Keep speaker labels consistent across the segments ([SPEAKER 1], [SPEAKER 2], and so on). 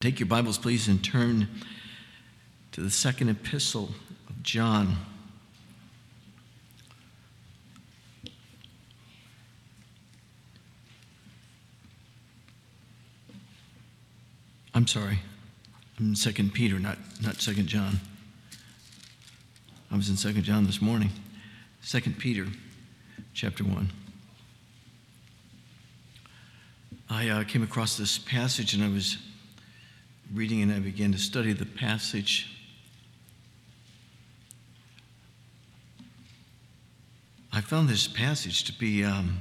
[SPEAKER 1] Take your Bibles, please, and turn to the second epistle of John. I'm sorry. I'm in Second Peter, not, not Second John. I was in Second John this morning. Second Peter, chapter 1. I uh, came across this passage and I was reading and I began to study the passage, I found this passage to be um,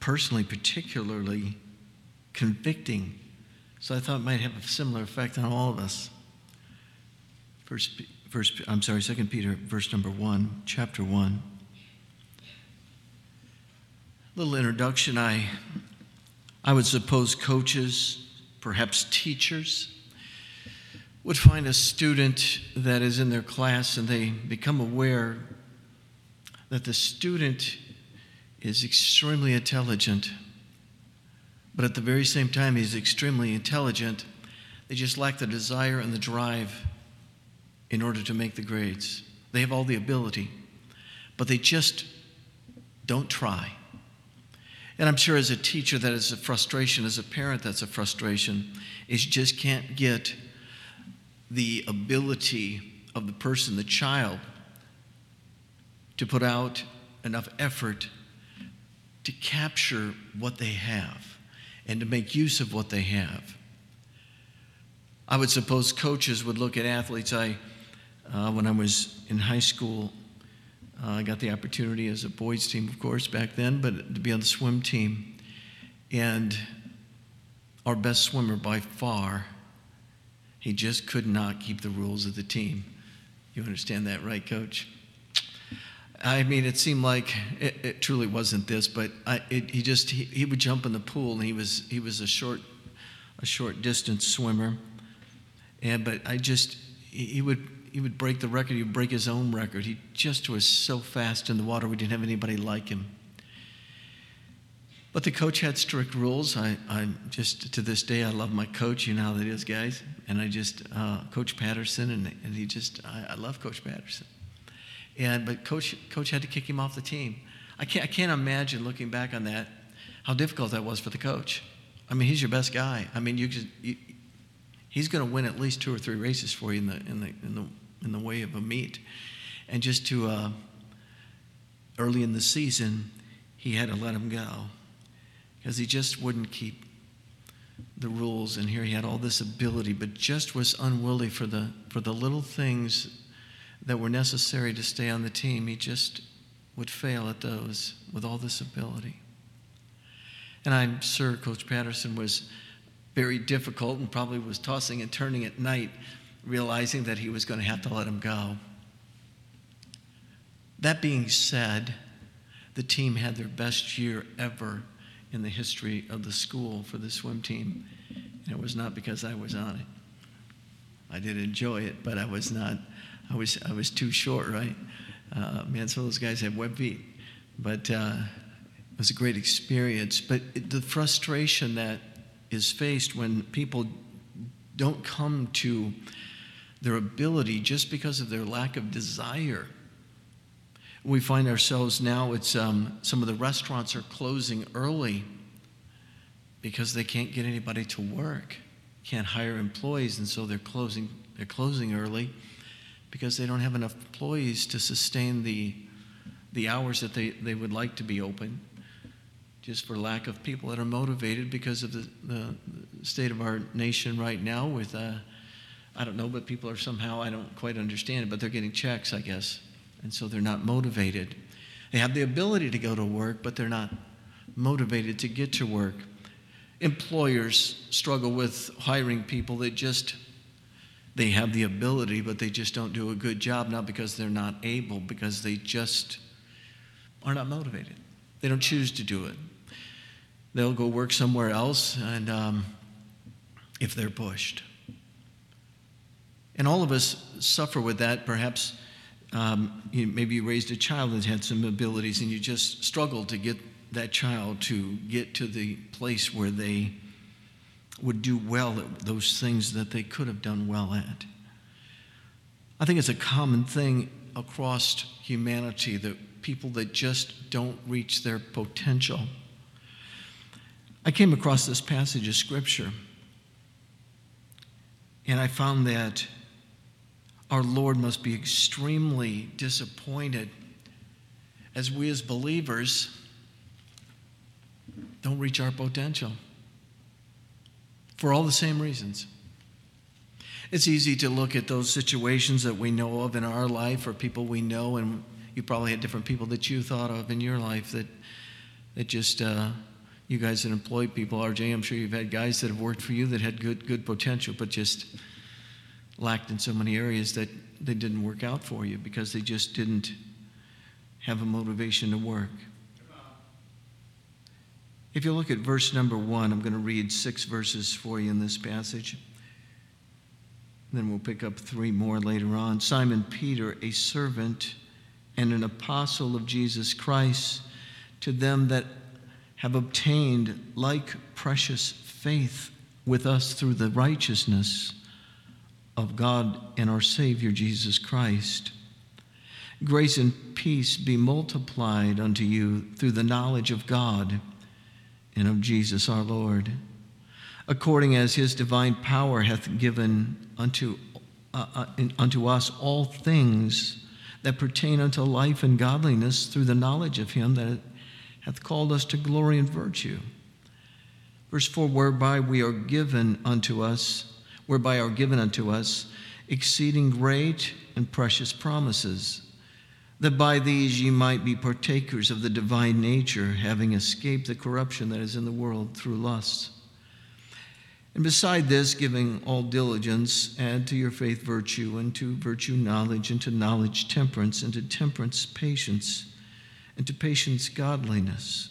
[SPEAKER 1] personally particularly convicting. So I thought it might have a similar effect on all of us. First, first I'm sorry, Second Peter, verse number one, chapter one. Little introduction. I, I would suppose coaches perhaps teachers, would find a student that is in their class and they become aware that the student is extremely intelligent, but at the very same time, he's extremely intelligent. They just lack the desire and the drive in order to make the grades. They have all the ability, but they just don't try. And I'm sure as a teacher, that is a frustration. As a parent, that's a frustration. Is just can't get the ability of the person, the child, to put out enough effort to capture what they have and to make use of what they have. I would suppose coaches would look at athletes. I, uh, when I was in high school, uh, I got the opportunity as a boys' team, of course, back then, but to be on the swim team. And our best swimmer by far, he just could not keep the rules of the team. You understand that, right, coach? I mean, it seemed like it, it truly wasn't this, but I, it, he just he, he would jump in the pool, and he was he was a short a short distance swimmer, and but I just he would he would break the record, he would break his own record. He just was so fast in the water, we didn't have anybody like him. But the coach had strict rules. I, I just, to this day, I love my coach. You know how that is, guys. And I just, uh, Coach Patterson, and, and he just, I, I love Coach Patterson. And, but coach, coach had to kick him off the team. I can't, I can't imagine looking back on that, how difficult that was for the coach. I mean, he's your best guy. I mean, you, you he's going to win at least two or three races for you in the, in the, in the in the way of a meet. And just to, uh, early in the season, he had to let him go because he just wouldn't keep the rules. And here he had all this ability, but just was unwilling for the, for the little things that were necessary to stay on the team. He just would fail at those with all this ability. And I'm sure Coach Patterson was very difficult and probably was tossing and turning at night realizing that he was going to have to let him go. That being said, the team had their best year ever in the history of the school for the swim team. And it was not because I was on it. I did enjoy it, but I was not, I was, I was too short, right? Uh, man, some of those guys have web feet. But uh, it was a great experience. But it, the frustration that is faced when people don't come to their ability just because of their lack of desire. We find ourselves now, it's um, some of the restaurants are closing early because they can't get anybody to work, can't hire employees, and so they're closing, they're closing early because they don't have enough employees to sustain the, the hours that they, they would like to be open just for lack of people that are motivated because of the, the state of our nation right now with uh, I don't know, but people are somehow, I don't quite understand it, but they're getting checks, I guess. And so they're not motivated. They have the ability to go to work, but they're not motivated to get to work. Employers struggle with hiring people that just, they have the ability, but they just don't do a good job, not because they're not able, because they just are not motivated. They don't choose to do it. They'll go work somewhere else, and um, if they're pushed. And all of us suffer with that. Perhaps um, you, maybe you raised a child that had some abilities and you just struggled to get that child to get to the place where they would do well at those things that they could have done well at. I think it's a common thing across humanity that people that just don't reach their potential. I came across this passage of Scripture, and I found that our Lord must be extremely disappointed as we as believers don't reach our potential for all the same reasons. It's easy to look at those situations that we know of in our life or people we know, and you probably had different people that you thought of in your life that, that just, uh, you guys that employed people, RJ, I'm sure you've had guys that have worked for you that had good, good potential, but just lacked in so many areas that they didn't work out for you because they just didn't have a motivation to work. If you look at verse number one, I'm going to read six verses for you in this passage. Then we'll pick up three more later on. Simon Peter, a servant and an apostle of Jesus Christ, to them that have obtained like precious faith with us through the righteousness of God and our Savior Jesus Christ. Grace and peace be multiplied unto you through the knowledge of God and of Jesus our Lord, according as his divine power hath given unto, uh, uh, unto us all things that pertain unto life and godliness through the knowledge of him that hath called us to glory and virtue. Verse 4 Whereby we are given unto us, whereby are given unto us exceeding great and precious promises that by these ye might be partakers of the divine nature, having escaped the corruption that is in the world through lusts. And beside this, giving all diligence, add to your faith virtue, and to virtue knowledge, and to knowledge temperance, and to temperance patience, and to patience godliness.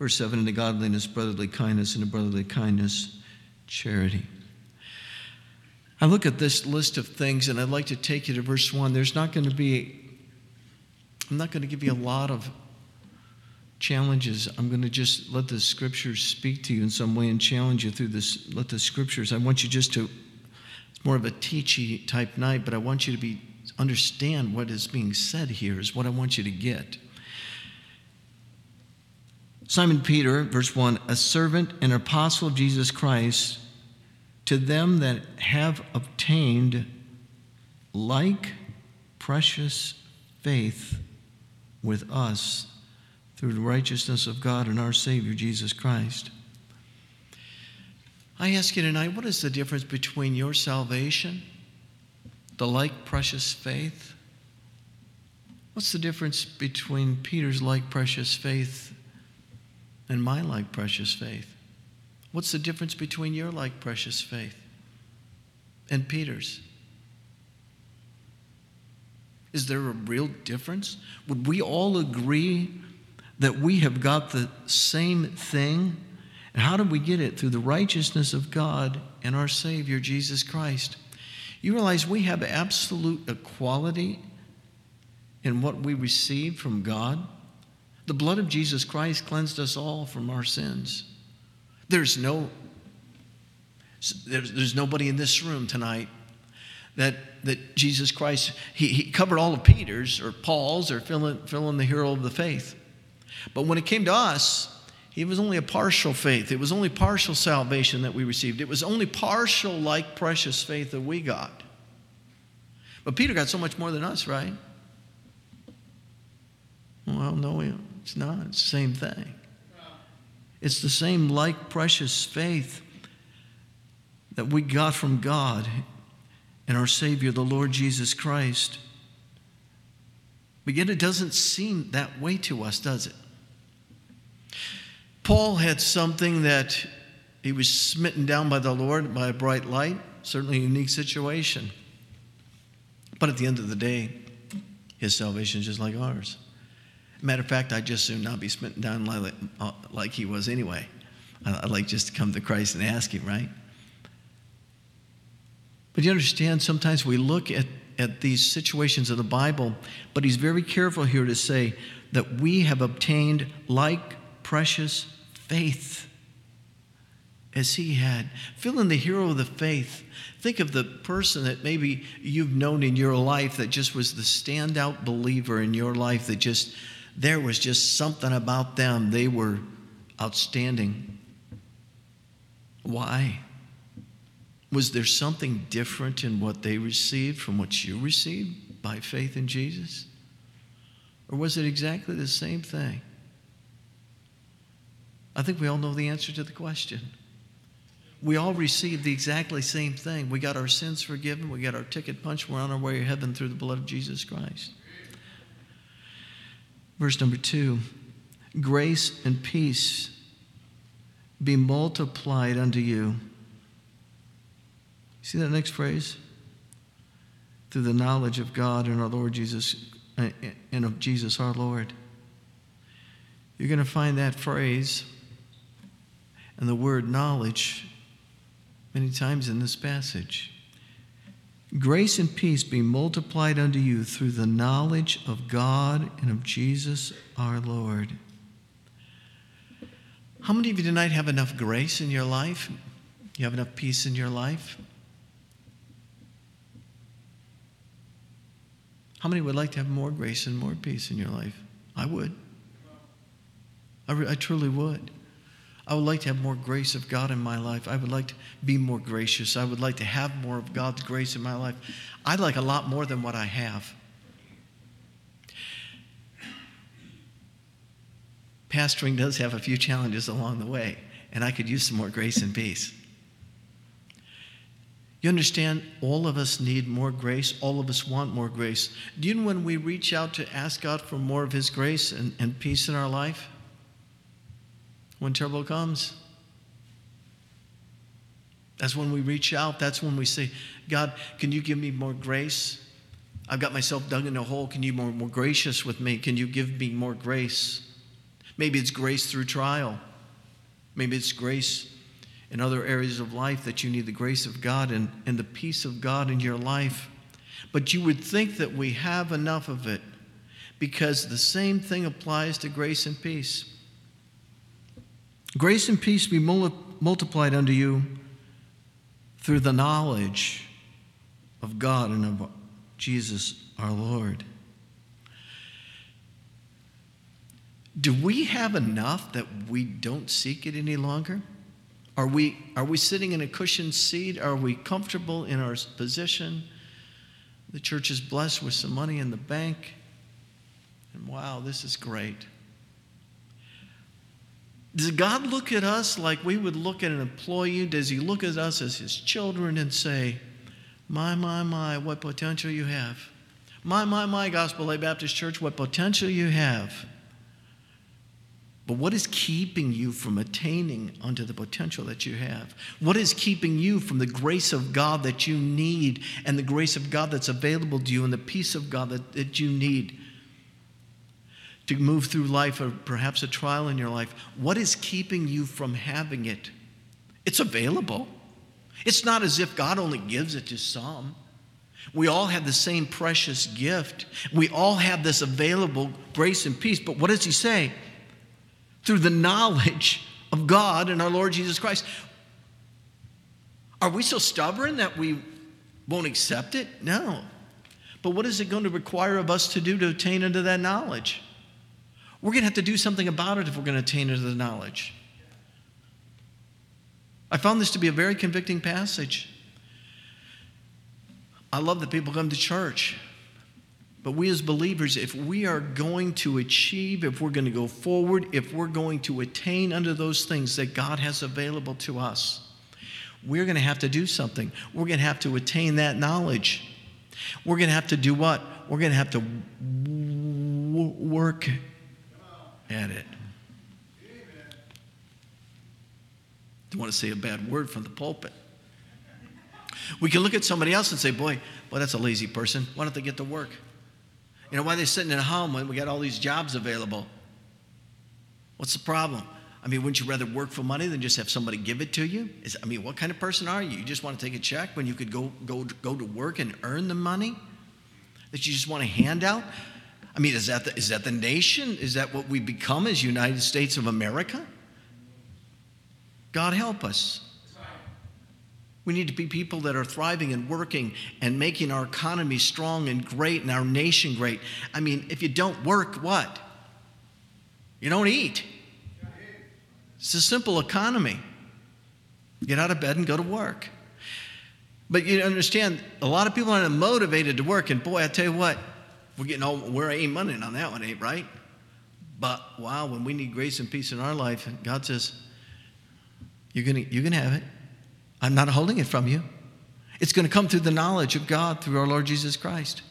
[SPEAKER 1] Verse 7 And to godliness brotherly kindness, and to brotherly kindness charity. I look at this list of things and I'd like to take you to verse 1. There's not going to be, I'm not going to give you a lot of challenges. I'm going to just let the scriptures speak to you in some way and challenge you through this. Let the scriptures, I want you just to, it's more of a teachy type night, but I want you to be, understand what is being said here, is what I want you to get. Simon Peter, verse 1, a servant and apostle of Jesus Christ to them that have obtained like precious faith with us through the righteousness of God and our Savior Jesus Christ. I ask you tonight, what is the difference between your salvation, the like precious faith? What's the difference between Peter's like precious faith and my like precious faith? What's the difference between your like precious faith and Peter's? Is there a real difference? Would we all agree that we have got the same thing? And how do we get it? Through the righteousness of God and our Savior, Jesus Christ. You realize we have absolute equality in what we receive from God? The blood of Jesus Christ cleansed us all from our sins. There's no there's, there's nobody in this room tonight that that Jesus Christ he, he covered all of Peter's or Paul's or fill in, fill in the hero of the faith. But when it came to us, it was only a partial faith. It was only partial salvation that we received. It was only partial like precious faith that we got. But Peter got so much more than us, right? Well, no, it's not. It's the same thing. It's the same like precious faith that we got from God and our Savior, the Lord Jesus Christ. But yet it doesn't seem that way to us, does it? Paul had something that he was smitten down by the Lord by a bright light, certainly a unique situation. But at the end of the day, his salvation is just like ours. Matter of fact, I'd just soon not be smitten down like, uh, like he was anyway. I'd like just to come to Christ and ask him, right? But you understand, sometimes we look at, at these situations of the Bible, but he's very careful here to say that we have obtained like precious faith. as he had. Fill in the hero of the faith. Think of the person that maybe you've known in your life that just was the standout believer in your life, that just, there was just something about them. They were outstanding. Why? Was there something different in what they received from what you received by faith in Jesus? Or was it exactly the same thing? I think we all know the answer to the question. We all received the exactly same thing. We got our sins forgiven, we got our ticket punched, we're on our way to heaven through the blood of Jesus Christ. Verse number two grace and peace be multiplied unto you. See that next phrase? Through the knowledge of God and our Lord Jesus uh, uh, and of Jesus our Lord. You're going to find that phrase and the word knowledge many times in this passage. Grace and peace be multiplied unto you through the knowledge of God and of Jesus our Lord. How many of you tonight have enough grace in your life? You have enough peace in your life? How many would like to have more grace and more peace in your life? I would. I, re- I truly would. I would like to have more grace of God in my life. I would like to be more gracious. I would like to have more of God's grace in my life. I'd like a lot more than what I have. Pastoring does have a few challenges along the way, and I could use some more grace and peace. You understand, all of us need more grace. All of us want more grace. Do you know when we reach out to ask God for more of His grace and, and peace in our life? When trouble comes. That's when we reach out. That's when we say, God, can you give me more grace? I've got myself dug in a hole. Can you be more, more gracious with me? Can you give me more grace? Maybe it's grace through trial. Maybe it's grace in other areas of life that you need the grace of God and, and the peace of God in your life. But you would think that we have enough of it because the same thing applies to grace and peace. Grace and peace be multiplied unto you through the knowledge of God and of Jesus our Lord. Do we have enough that we don't seek it any longer? Are we, are we sitting in a cushioned seat? Are we comfortable in our position? The church is blessed with some money in the bank. And wow, this is great. Does God look at us like we would look at an employee? Does He look at us as His children and say, My, my, my, what potential you have? My, my, my, Gospel Light Baptist Church, what potential you have? But what is keeping you from attaining unto the potential that you have? What is keeping you from the grace of God that you need and the grace of God that's available to you and the peace of God that, that you need? To move through life or perhaps a trial in your life, what is keeping you from having it? It's available. It's not as if God only gives it to some. We all have the same precious gift. We all have this available grace and peace. But what does he say? Through the knowledge of God and our Lord Jesus Christ. Are we so stubborn that we won't accept it? No. But what is it going to require of us to do to attain unto that knowledge? We're going to have to do something about it if we're going to attain to the knowledge. I found this to be a very convicting passage. I love that people come to church. But we as believers, if we are going to achieve, if we're going to go forward, if we're going to attain under those things that God has available to us, we're going to have to do something. We're going to have to attain that knowledge. We're going to have to do what? We're going to have to work at it. Don't want to say a bad word from the pulpit. We can look at somebody else and say, boy, boy, that's a lazy person. Why don't they get to work? You know, why are they sitting at home when we got all these jobs available? What's the problem? I mean, wouldn't you rather work for money than just have somebody give it to you? Is, I mean, what kind of person are you? You just want to take a check when you could go, go, go to work and earn the money that you just want a handout? I mean, is that the, is that the nation? Is that what we become as United States of America? God help us. We need to be people that are thriving and working and making our economy strong and great and our nation great. I mean, if you don't work, what? You don't eat. It's a simple economy. Get out of bed and go to work. But you understand, a lot of people aren't motivated to work. And boy, I tell you what, we're getting all, we're money on that one, ain't right? But wow, when we need grace and peace in our life, God says, you're gonna, you're gonna have it. I'm not holding it from you. It's going to come through the knowledge of God through our Lord Jesus Christ.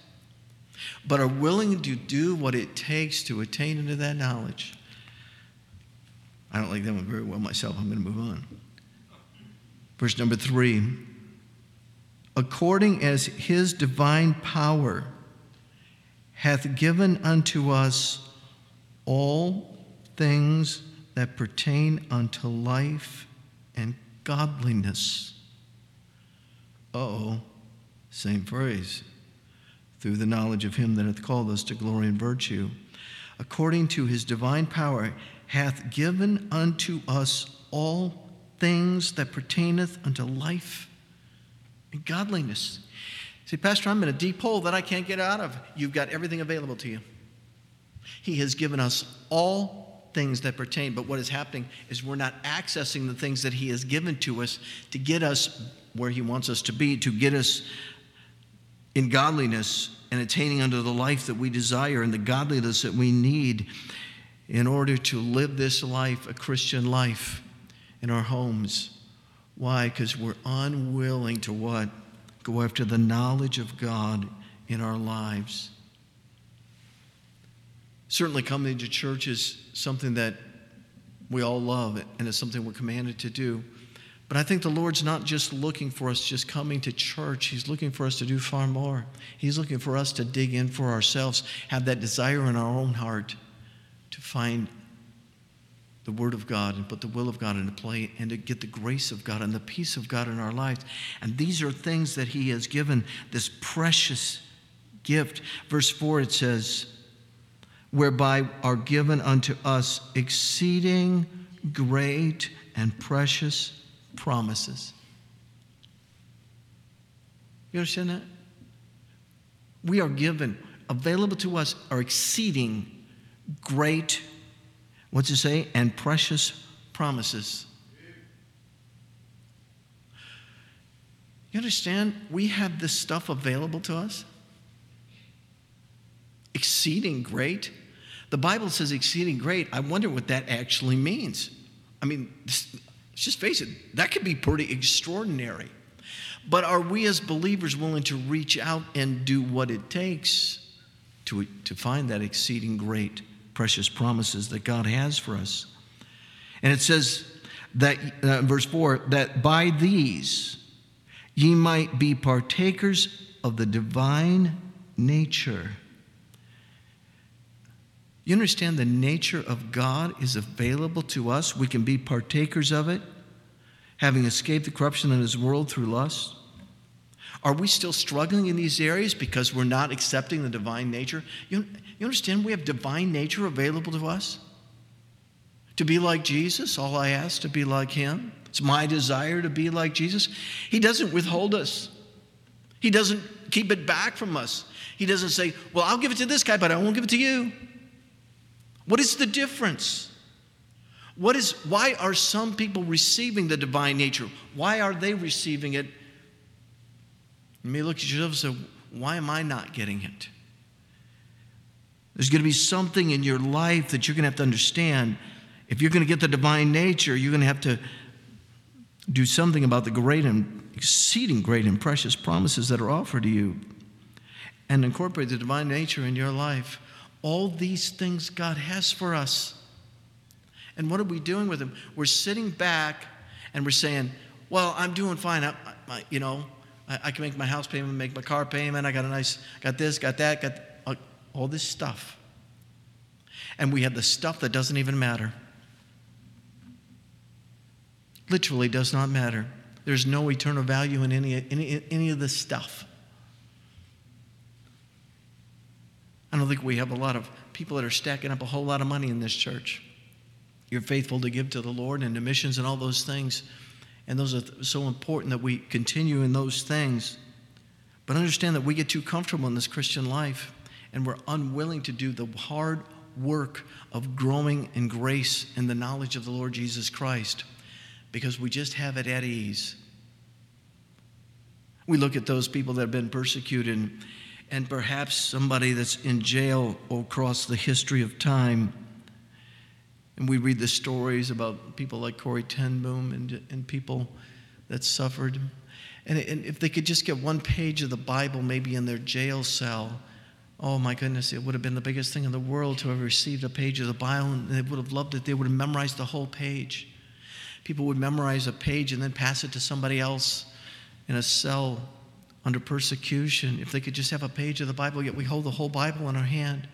[SPEAKER 1] But are willing to do what it takes to attain into that knowledge. I don't like that one very well myself. I'm going to move on. Verse number three according as his divine power hath given unto us all things that pertain unto life and godliness. oh, same phrase. Through the knowledge of him that hath called us to glory and virtue, according to his divine power, hath given unto us all things that pertaineth unto life and godliness. Say, Pastor, I'm in a deep hole that I can't get out of. You've got everything available to you. He has given us all things that pertain, but what is happening is we're not accessing the things that He has given to us to get us where He wants us to be, to get us in godliness and attaining unto the life that we desire and the godliness that we need in order to live this life, a Christian life, in our homes. Why? Because we're unwilling to what? Go after the knowledge of God in our lives. Certainly, coming to church is something that we all love and it's something we're commanded to do. But I think the Lord's not just looking for us just coming to church. He's looking for us to do far more. He's looking for us to dig in for ourselves, have that desire in our own heart to find the Word of God and put the will of God into play and to get the grace of God and the peace of God in our lives. And these are things that He has given this precious gift. Verse 4 it says, whereby are given unto us exceeding great and precious promises. You understand that? We are given, available to us, are exceeding great, what's it say, and precious promises. You understand? We have this stuff available to us exceeding great. The Bible says exceeding great. I wonder what that actually means. I mean, let's just face it, that could be pretty extraordinary. But are we as believers willing to reach out and do what it takes to, to find that exceeding great, precious promises that God has for us? And it says that, uh, verse 4, that by these ye might be partakers of the divine nature you understand the nature of God is available to us. We can be partakers of it, having escaped the corruption in this world through lust. Are we still struggling in these areas because we're not accepting the divine nature? You, you understand we have divine nature available to us? To be like Jesus, all I ask to be like Him. It's my desire to be like Jesus. He doesn't withhold us, He doesn't keep it back from us. He doesn't say, Well, I'll give it to this guy, but I won't give it to you. What is the difference? What is, why are some people receiving the divine nature? Why are they receiving it? You may look at yourself and say, Why am I not getting it? There's going to be something in your life that you're going to have to understand. If you're going to get the divine nature, you're going to have to do something about the great and exceeding great and precious promises that are offered to you and incorporate the divine nature in your life all these things God has for us. And what are we doing with them? We're sitting back and we're saying, well, I'm doing fine. I, I, you know, I, I, can make my house payment, make my car payment. I got a nice, got this, got that, got uh, all this stuff. And we have the stuff that doesn't even matter. Literally does not matter. There's no eternal value in any, any, any of this stuff. I don't think we have a lot of people that are stacking up a whole lot of money in this church. You're faithful to give to the Lord and to missions and all those things. And those are so important that we continue in those things. But understand that we get too comfortable in this Christian life and we're unwilling to do the hard work of growing in grace and the knowledge of the Lord Jesus Christ because we just have it at ease. We look at those people that have been persecuted and perhaps somebody that's in jail across the history of time. And we read the stories about people like Corrie ten Boom and, and people that suffered. And, and if they could just get one page of the Bible, maybe in their jail cell, oh my goodness, it would have been the biggest thing in the world to have received a page of the Bible, and they would have loved it. They would have memorized the whole page. People would memorize a page and then pass it to somebody else in a cell under persecution. If they could just have a page of the Bible, yet we hold the whole Bible in our hand.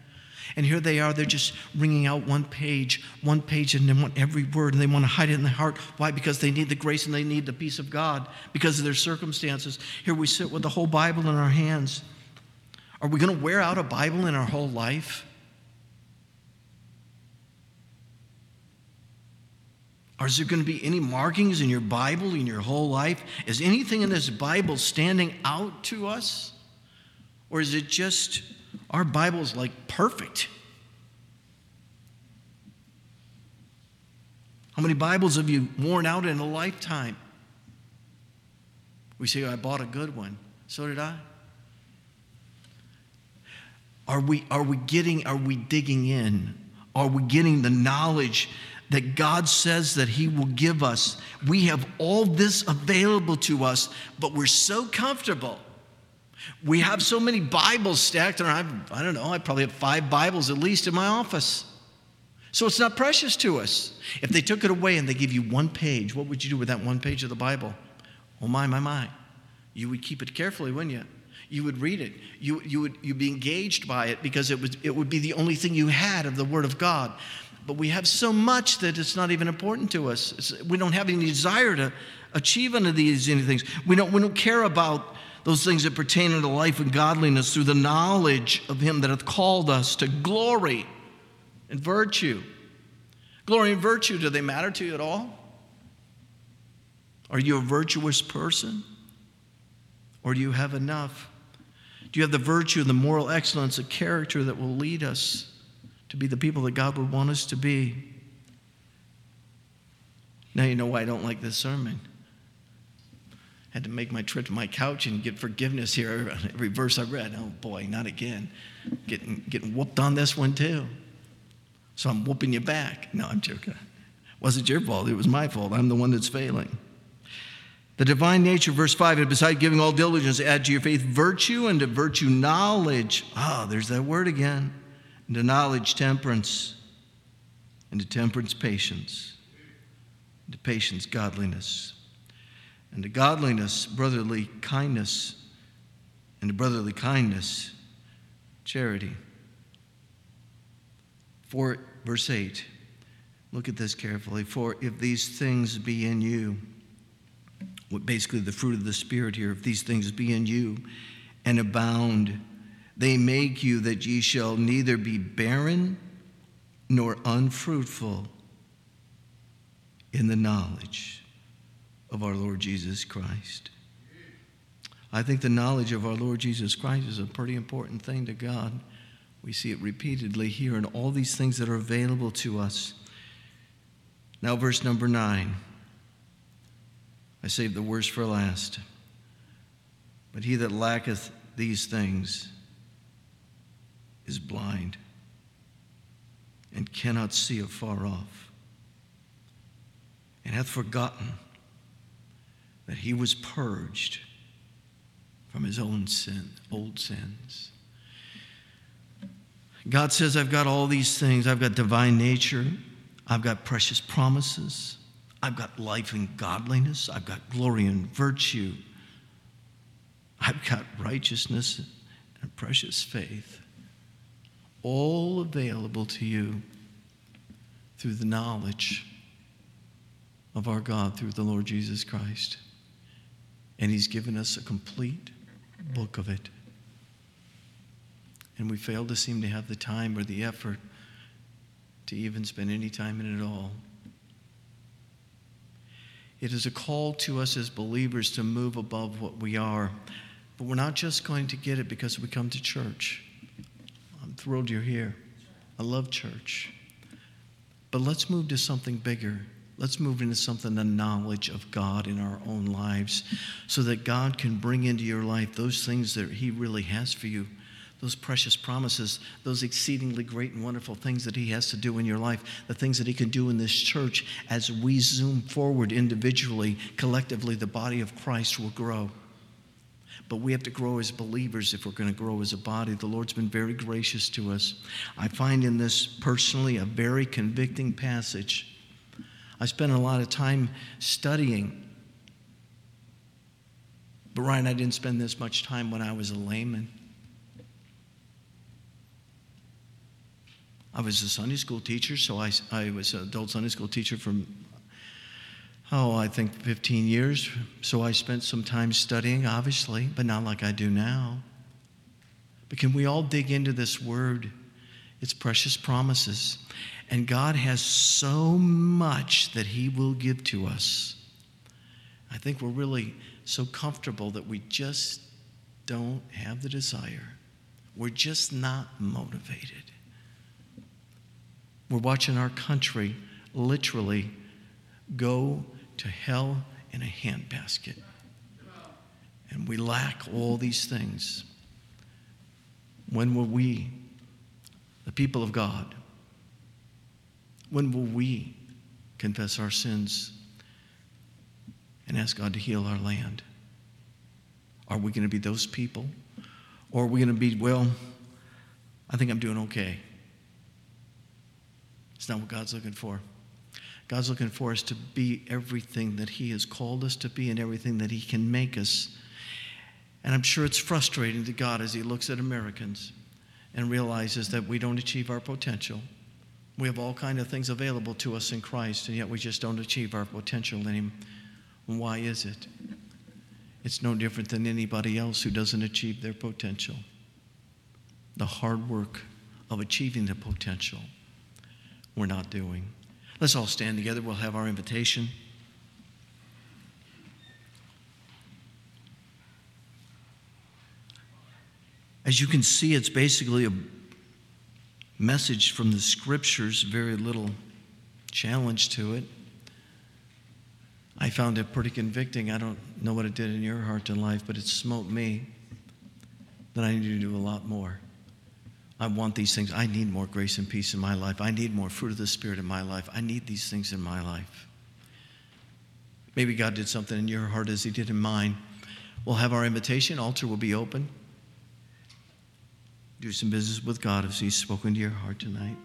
[SPEAKER 1] And here they are, they're just wringing out one page, one page, and they want every word, and they want to hide it in their heart. Why? Because they need the grace and they need the peace of God because of their circumstances. Here we sit with the whole Bible in our hands. Are we going to wear out a Bible in our whole life? Is there going to be any markings in your Bible in your whole life? Is anything in this Bible standing out to us? Or is it just our Bible's like perfect? How many Bibles have you worn out in a lifetime? We say, I bought a good one. So did I. Are we, are we getting, are we digging in? Are we getting the knowledge that God says that He will give us? We have all this available to us, but we're so comfortable. We have so many Bibles stacked, and I've, I don't know, I probably have five Bibles at least in my office. So it's not precious to us. If they took it away and they give you one page, what would you do with that one page of the Bible? Oh, my, my, my. You would keep it carefully, wouldn't you? you would read it. You, you would you'd be engaged by it because it, was, it would be the only thing you had of the Word of God. But we have so much that it's not even important to us. It's, we don't have any desire to achieve any of these things. We don't, we don't care about those things that pertain to life and godliness through the knowledge of Him that hath called us to glory and virtue. Glory and virtue, do they matter to you at all? Are you a virtuous person? Or do you have enough do you have the virtue, and the moral excellence, of character that will lead us to be the people that God would want us to be? Now you know why I don't like this sermon. Had to make my trip to my couch and get forgiveness here every verse I read. Oh boy, not again. Getting, getting whooped on this one too. So I'm whooping you back. No, I'm joking. It wasn't your fault, it was my fault. I'm the one that's failing. The divine nature, verse 5, and beside giving all diligence, add to your faith virtue, and to virtue knowledge. Ah, there's that word again. And to knowledge, temperance, and to temperance, patience, and to patience, godliness, and to godliness, brotherly kindness, and to brotherly kindness, charity. For, verse 8, look at this carefully. For if these things be in you, what basically the fruit of the Spirit here, if these things be in you and abound, they make you that ye shall neither be barren nor unfruitful in the knowledge of our Lord Jesus Christ. I think the knowledge of our Lord Jesus Christ is a pretty important thing to God. We see it repeatedly here in all these things that are available to us. Now, verse number nine. I saved the worst for last. But he that lacketh these things is blind and cannot see afar off, and hath forgotten that he was purged from his own sin, old sins. God says, I've got all these things. I've got divine nature. I've got precious promises. I've got life and godliness. I've got glory and virtue. I've got righteousness and precious faith. All available to you through the knowledge of our God through the Lord Jesus Christ. And He's given us a complete book of it. And we fail to seem to have the time or the effort to even spend any time in it all. It is a call to us as believers to move above what we are. But we're not just going to get it because we come to church. I'm thrilled you're here. I love church. But let's move to something bigger. Let's move into something, the knowledge of God in our own lives, so that God can bring into your life those things that He really has for you those precious promises, those exceedingly great and wonderful things that He has to do in your life, the things that He can do in this church as we zoom forward individually, collectively, the body of Christ will grow. But we have to grow as believers if we're going to grow as a body. The Lord's been very gracious to us. I find in this personally a very convicting passage. I spent a lot of time studying. But Ryan, I didn't spend this much time when I was a layman. I was a Sunday school teacher, so I, I was an adult Sunday school teacher for, oh, I think 15 years. So I spent some time studying, obviously, but not like I do now. But can we all dig into this word? It's precious promises. And God has so much that He will give to us. I think we're really so comfortable that we just don't have the desire. We're just not motivated. We're watching our country literally go to hell in a handbasket. And we lack all these things. When will we, the people of God, when will we confess our sins and ask God to heal our land? Are we going to be those people? Or are we going to be, well, I think I'm doing okay? It's not what God's looking for. God's looking for us to be everything that He has called us to be and everything that He can make us. And I'm sure it's frustrating to God as He looks at Americans and realizes that we don't achieve our potential. We have all kind of things available to us in Christ, and yet we just don't achieve our potential in Him. Why is it? It's no different than anybody else who doesn't achieve their potential. The hard work of achieving the potential we're not doing. Let's all stand together. We'll have our invitation. As you can see, it's basically a message from the scriptures, very little challenge to it. I found it pretty convicting. I don't know what it did in your heart and life, but it smote me that I need to do a lot more. I want these things. I need more grace and peace in my life. I need more fruit of the Spirit in my life. I need these things in my life. Maybe God did something in your heart as He did in mine. We'll have our invitation. Altar will be open. Do some business with God as He's spoken to your heart tonight.